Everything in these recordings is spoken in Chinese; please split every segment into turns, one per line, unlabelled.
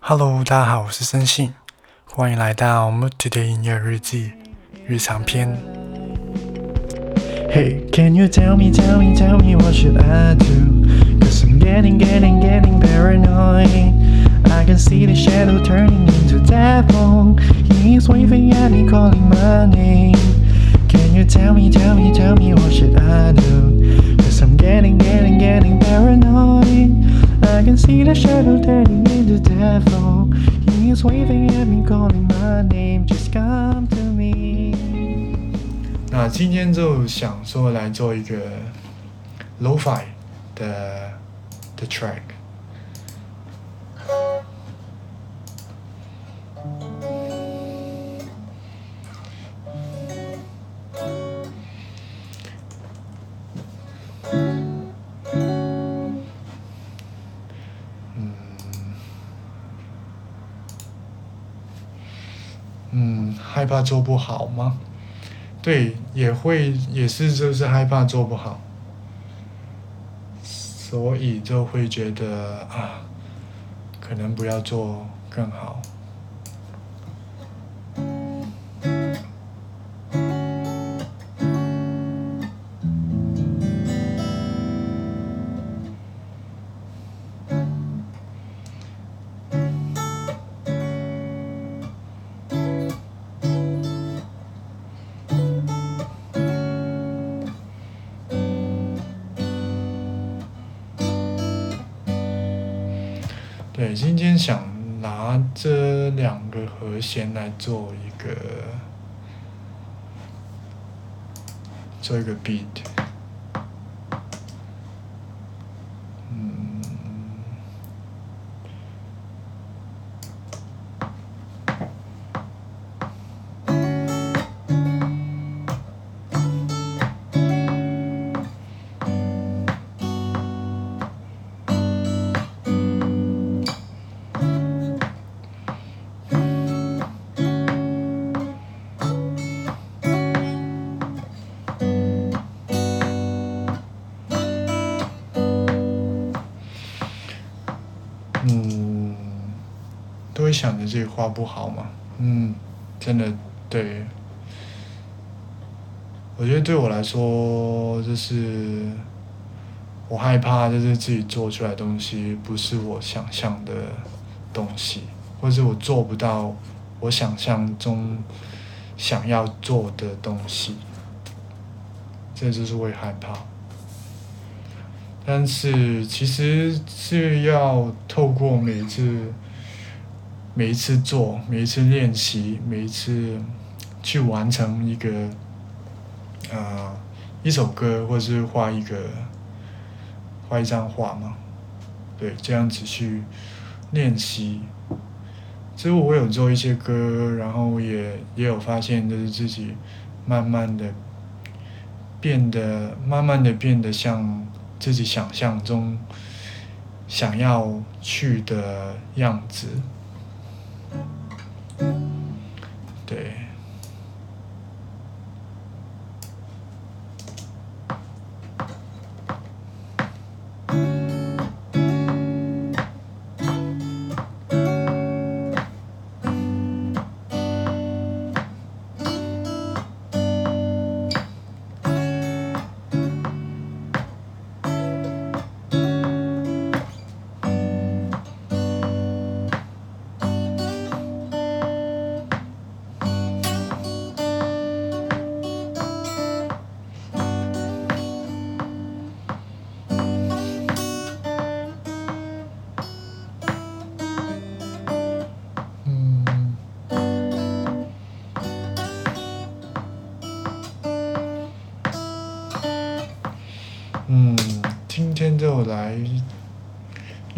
Hello，大家好，我是森信，欢迎来到 Mood Today 音乐日记日常篇。Hey, can you tell me, tell me, tell me what should I do? Cause I'm getting, getting, getting paranoid. I can see the shadow turning into devil. He's waving at me, calling my name. Can you tell me, tell me, tell me what should I do? Cause I'm getting, getting, getting paranoid. I can see the shadow turning into devil. He's waving at me, calling my name. Just come to me. 那今天就想说来做一个 lo-fi 的的 track。 嗯，害怕做不好吗？对，也会，也是，就是害怕做不好，所以就会觉得啊，可能不要做更好。先来做一个做一个 beat。想着自己画不好嘛。嗯，真的对。我觉得对我来说，就是我害怕，就是自己做出来的东西不是我想象的东西，或者我做不到我想象中想要做的东西，这就是会害怕。但是其实是要透过每一次、每一次做、每一次练习、每一次去完成一个呃一首歌，或者是画一个画一张画嘛，对，这样子去练习。其实我有做一些歌，然后也也有发现，就是自己慢慢的变得，慢慢的变得像。自己想象中想要去的样子，对。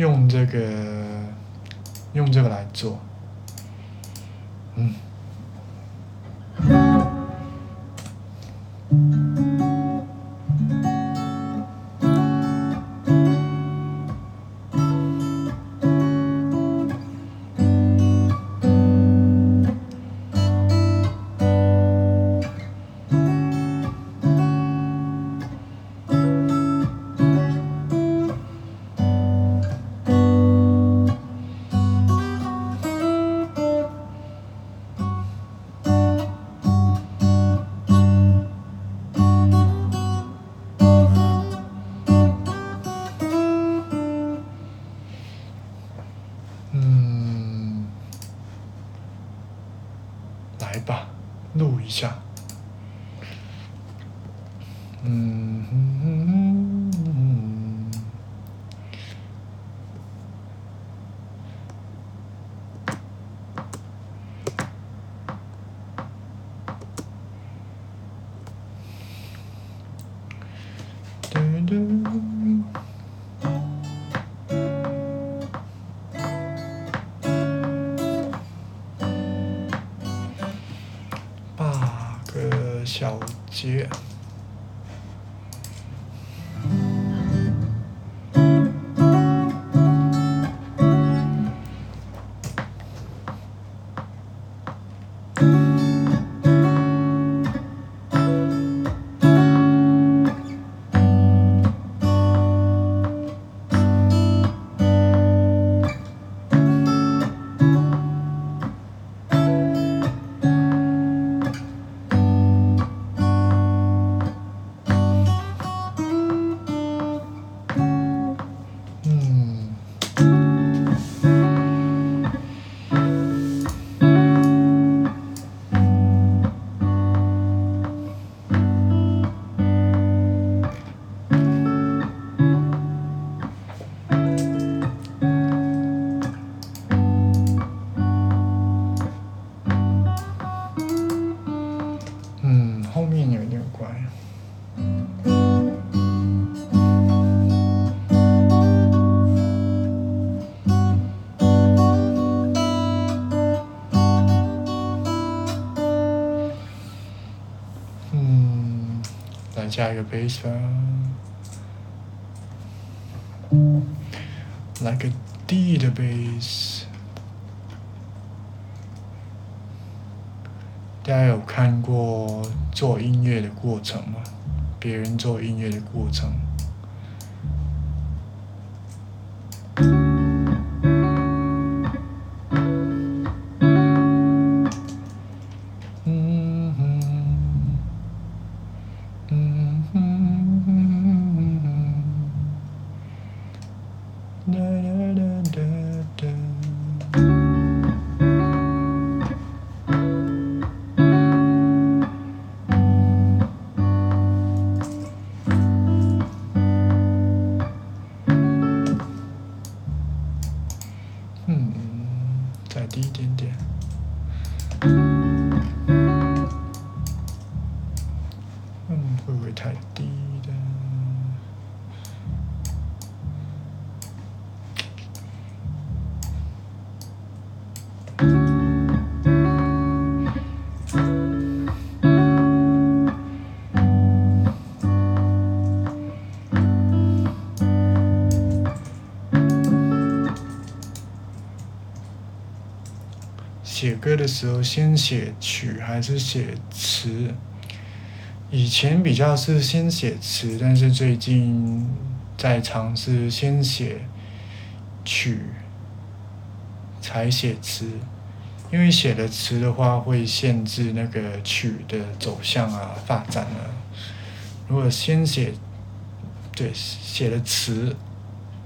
用这个，用这个来做，录一下。加一个 bass 吧，来个 D 的 bass。大家有看过做音乐的过程吗？别人做音乐的过程。歌的时候，先写曲还是写词？以前比较是先写词，但是最近在尝试先写曲，才写词。因为写了词的话，会限制那个曲的走向啊、发展啊。如果先写，对，写了词，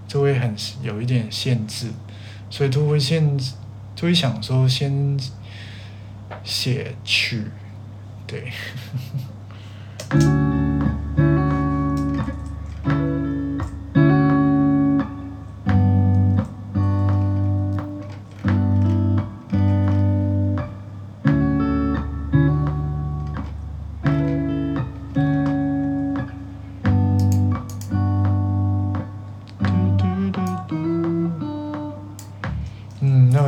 就会很有一点限制，所以都会限制。就会想说先写曲，对。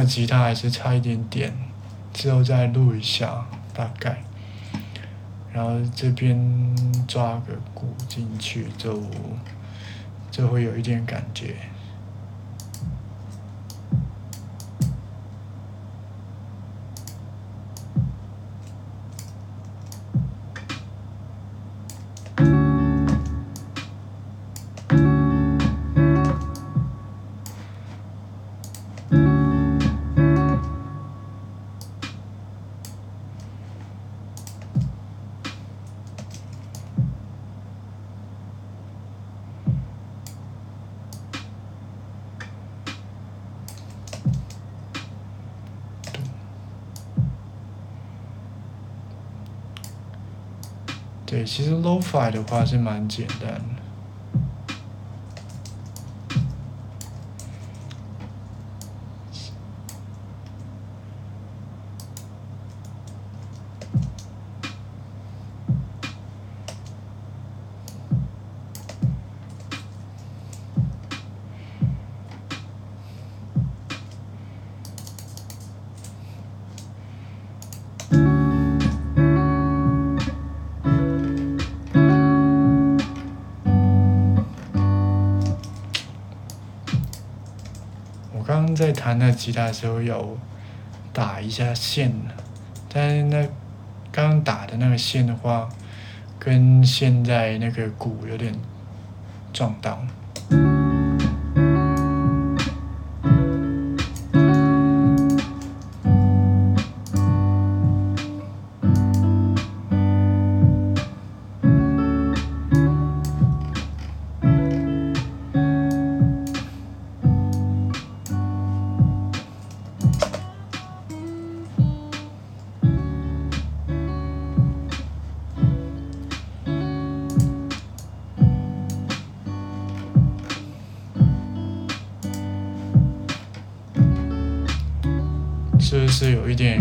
吉他还是差一点点，之后再录一下大概。然后这边抓个鼓进去，就就会有一点感觉。对，其实 lo-fi 的话是蛮简单的。那吉他时候有打一下线，但是那刚刚打的那个线的话，跟现在那个鼓有点撞到。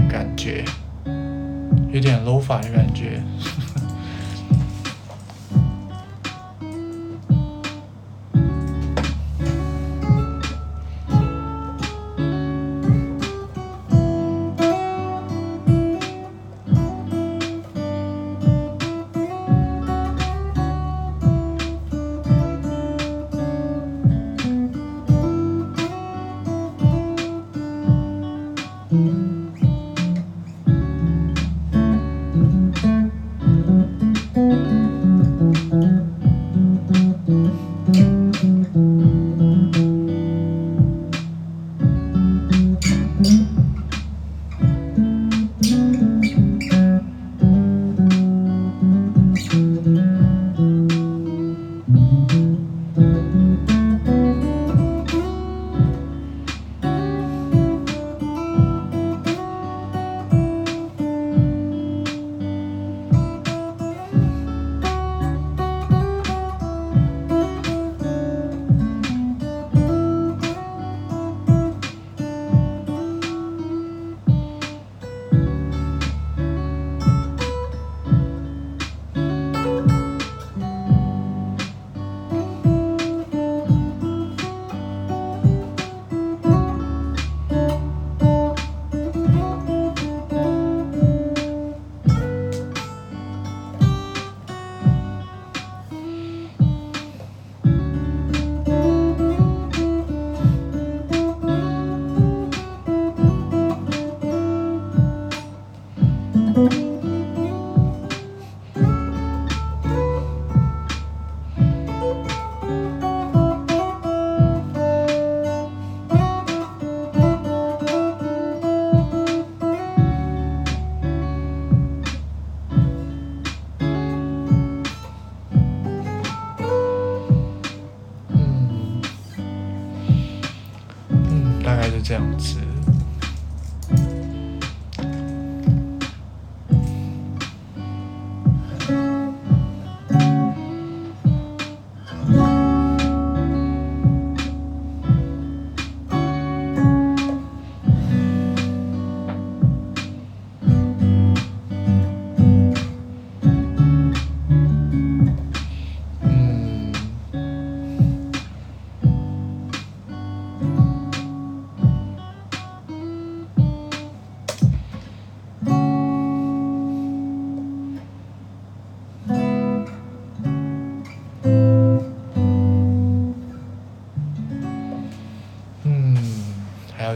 感觉，有点 low 法的感觉？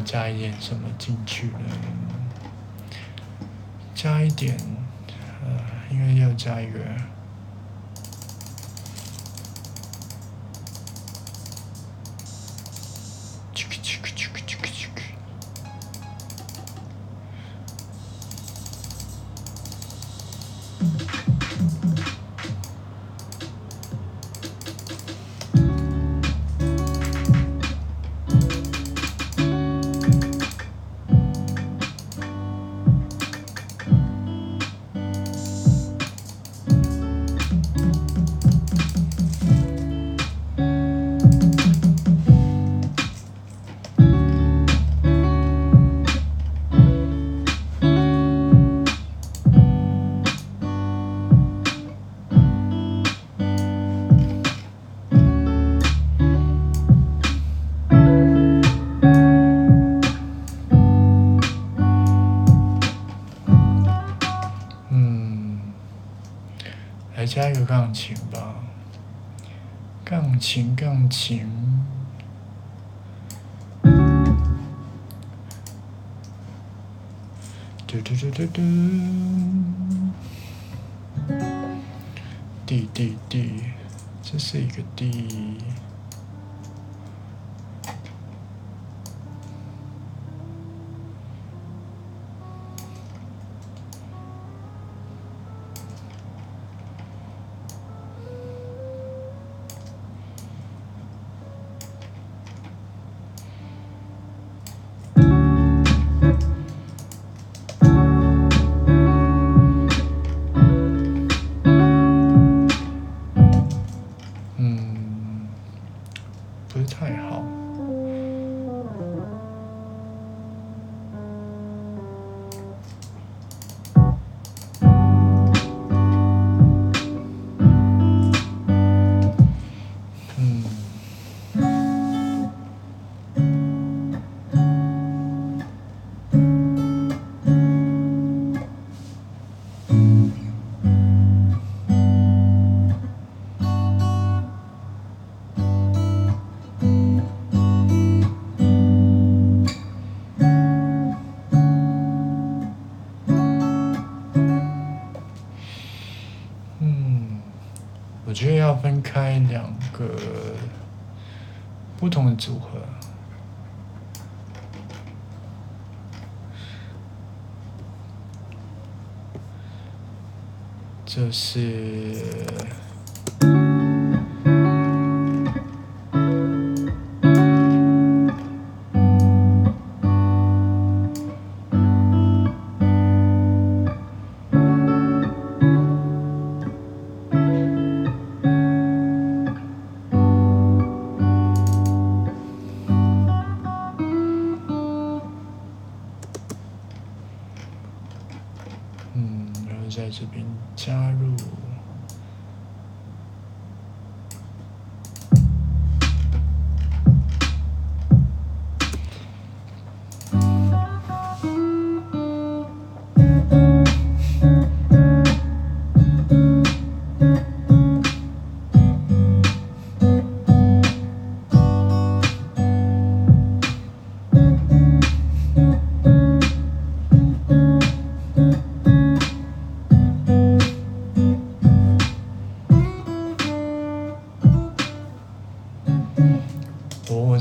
加一点什么进去呢？加一点，呃，应该要加一个。加一个钢琴吧，钢琴，钢琴。嘟嘟嘟嘟嘟。D D D，这是一个 D。组合。这是。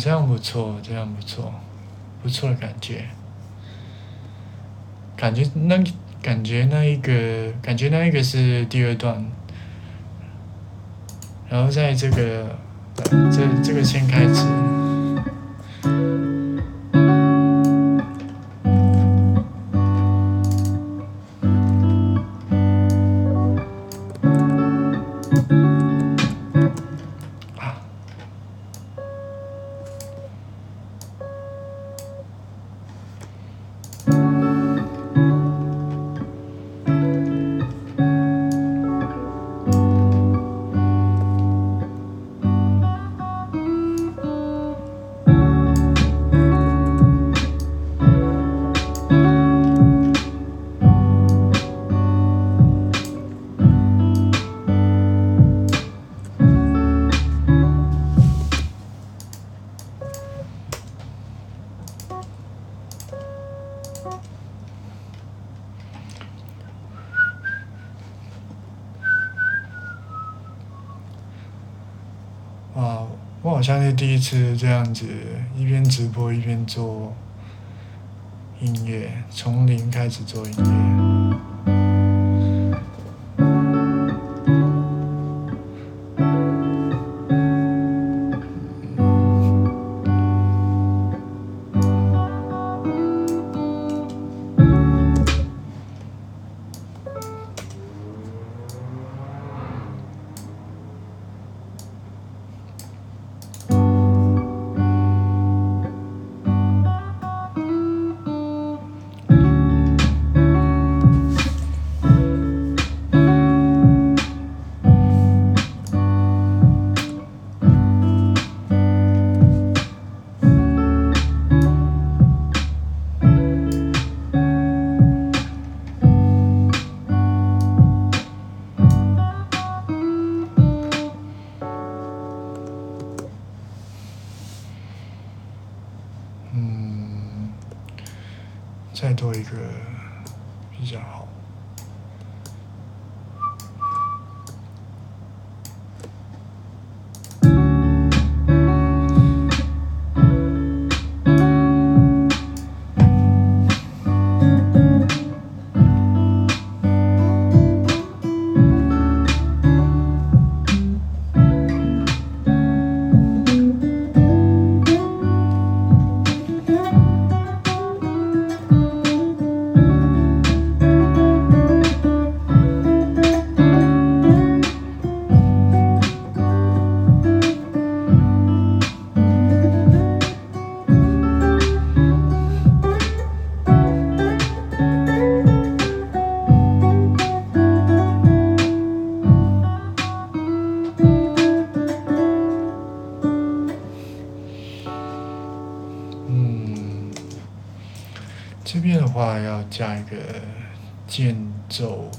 这样不错，这样不错，不错的感觉。感觉那感觉那一个感觉那一个是第二段，然后在这个这这个先开始。好像是第一次这样子一边直播一边做音乐，从零开始做音乐。加一个间奏。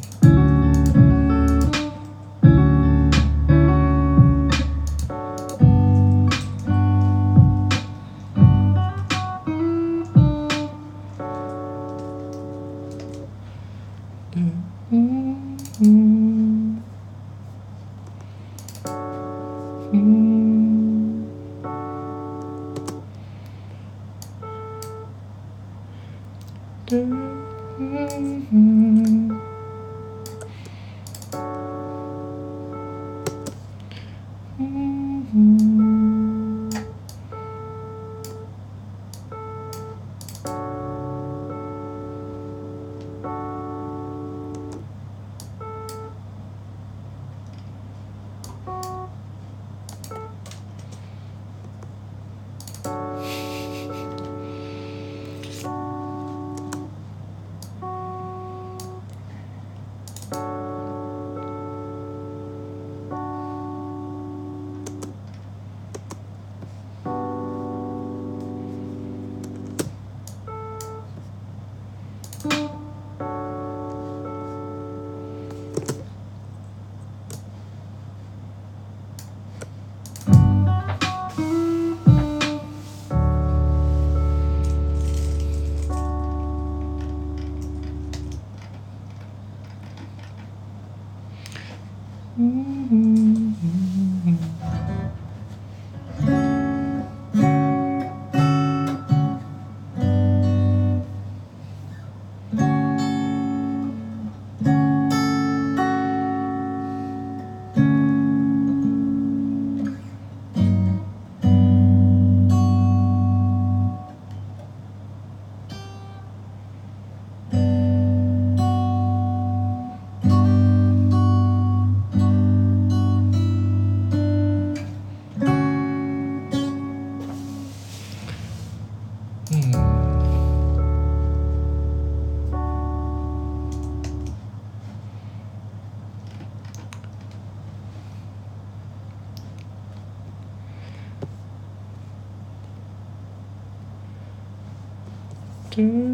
嘟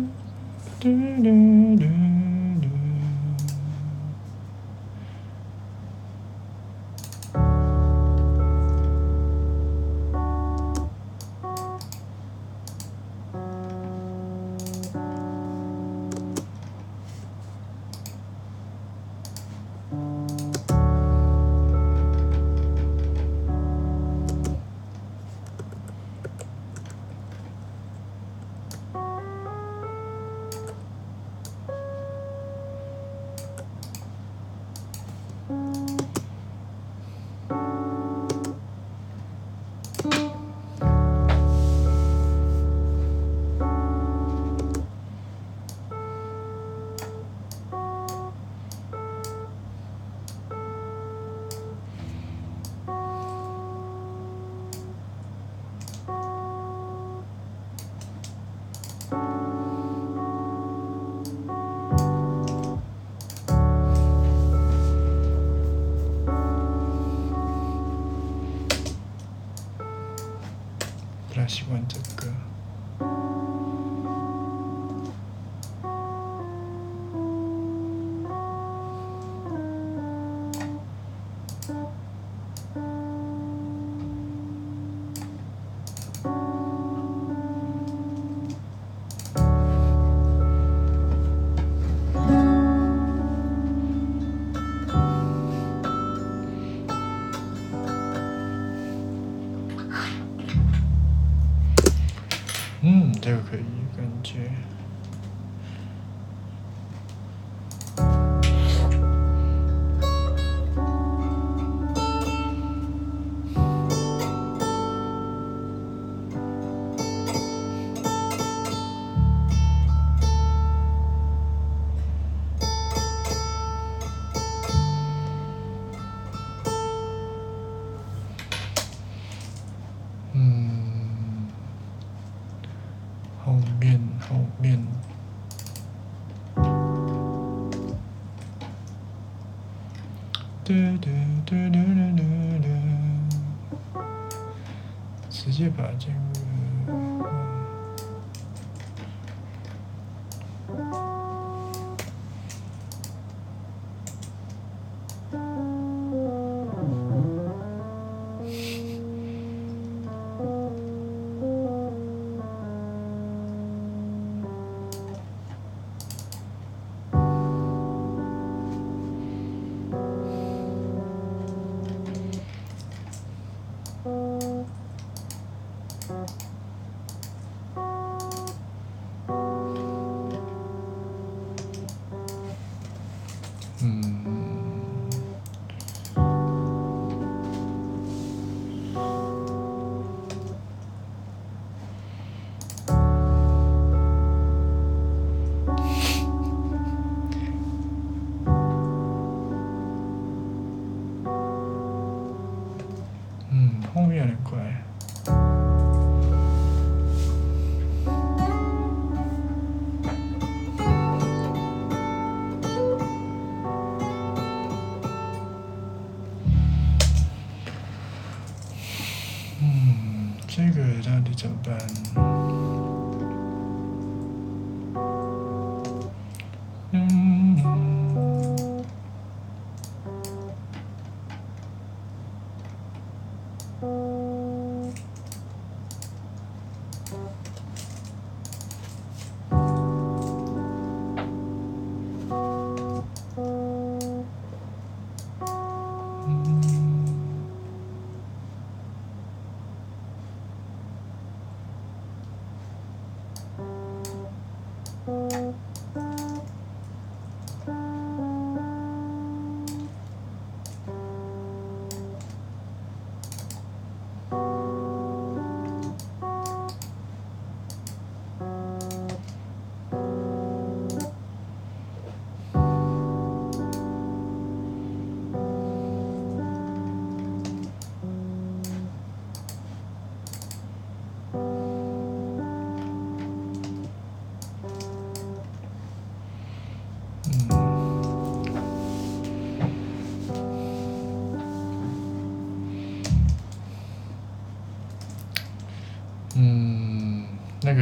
直接把这个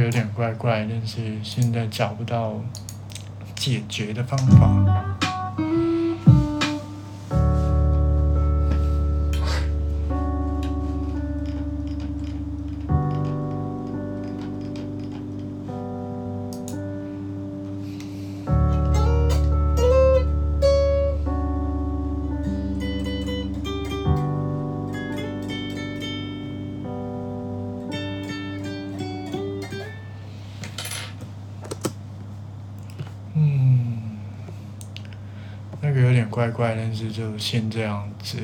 有点怪怪，但是现在找不到解决的方法。嗯那个有点怪怪但是就先这样子。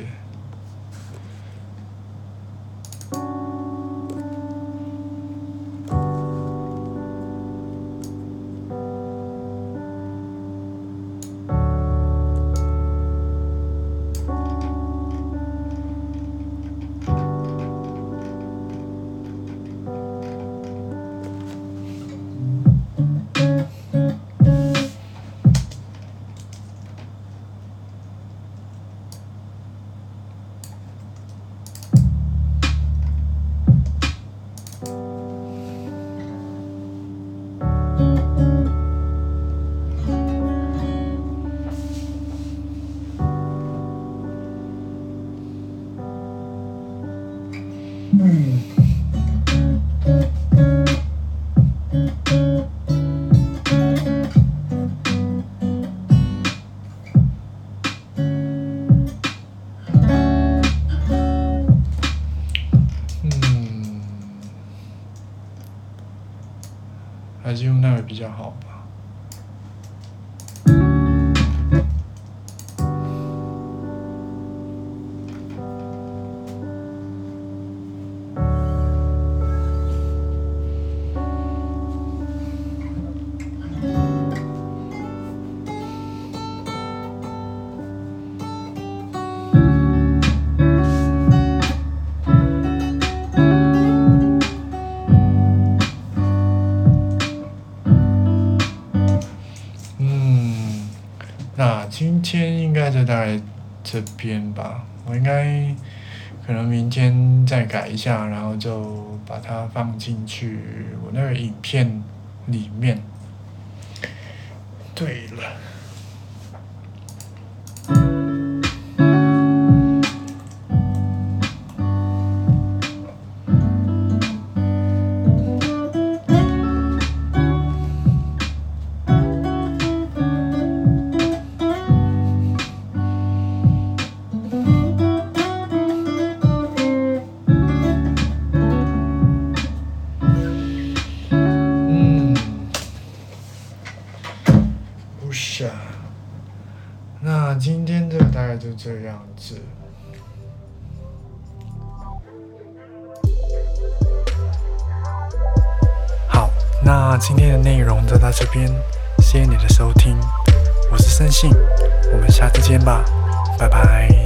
还是用那个比较好吧。天应该就在这边吧。我应该可能明天再改一下，然后就把它放进去我那个影片里面。对那今天的内容就到这边，谢谢你的收听，我是森信，我们下次见吧，拜拜。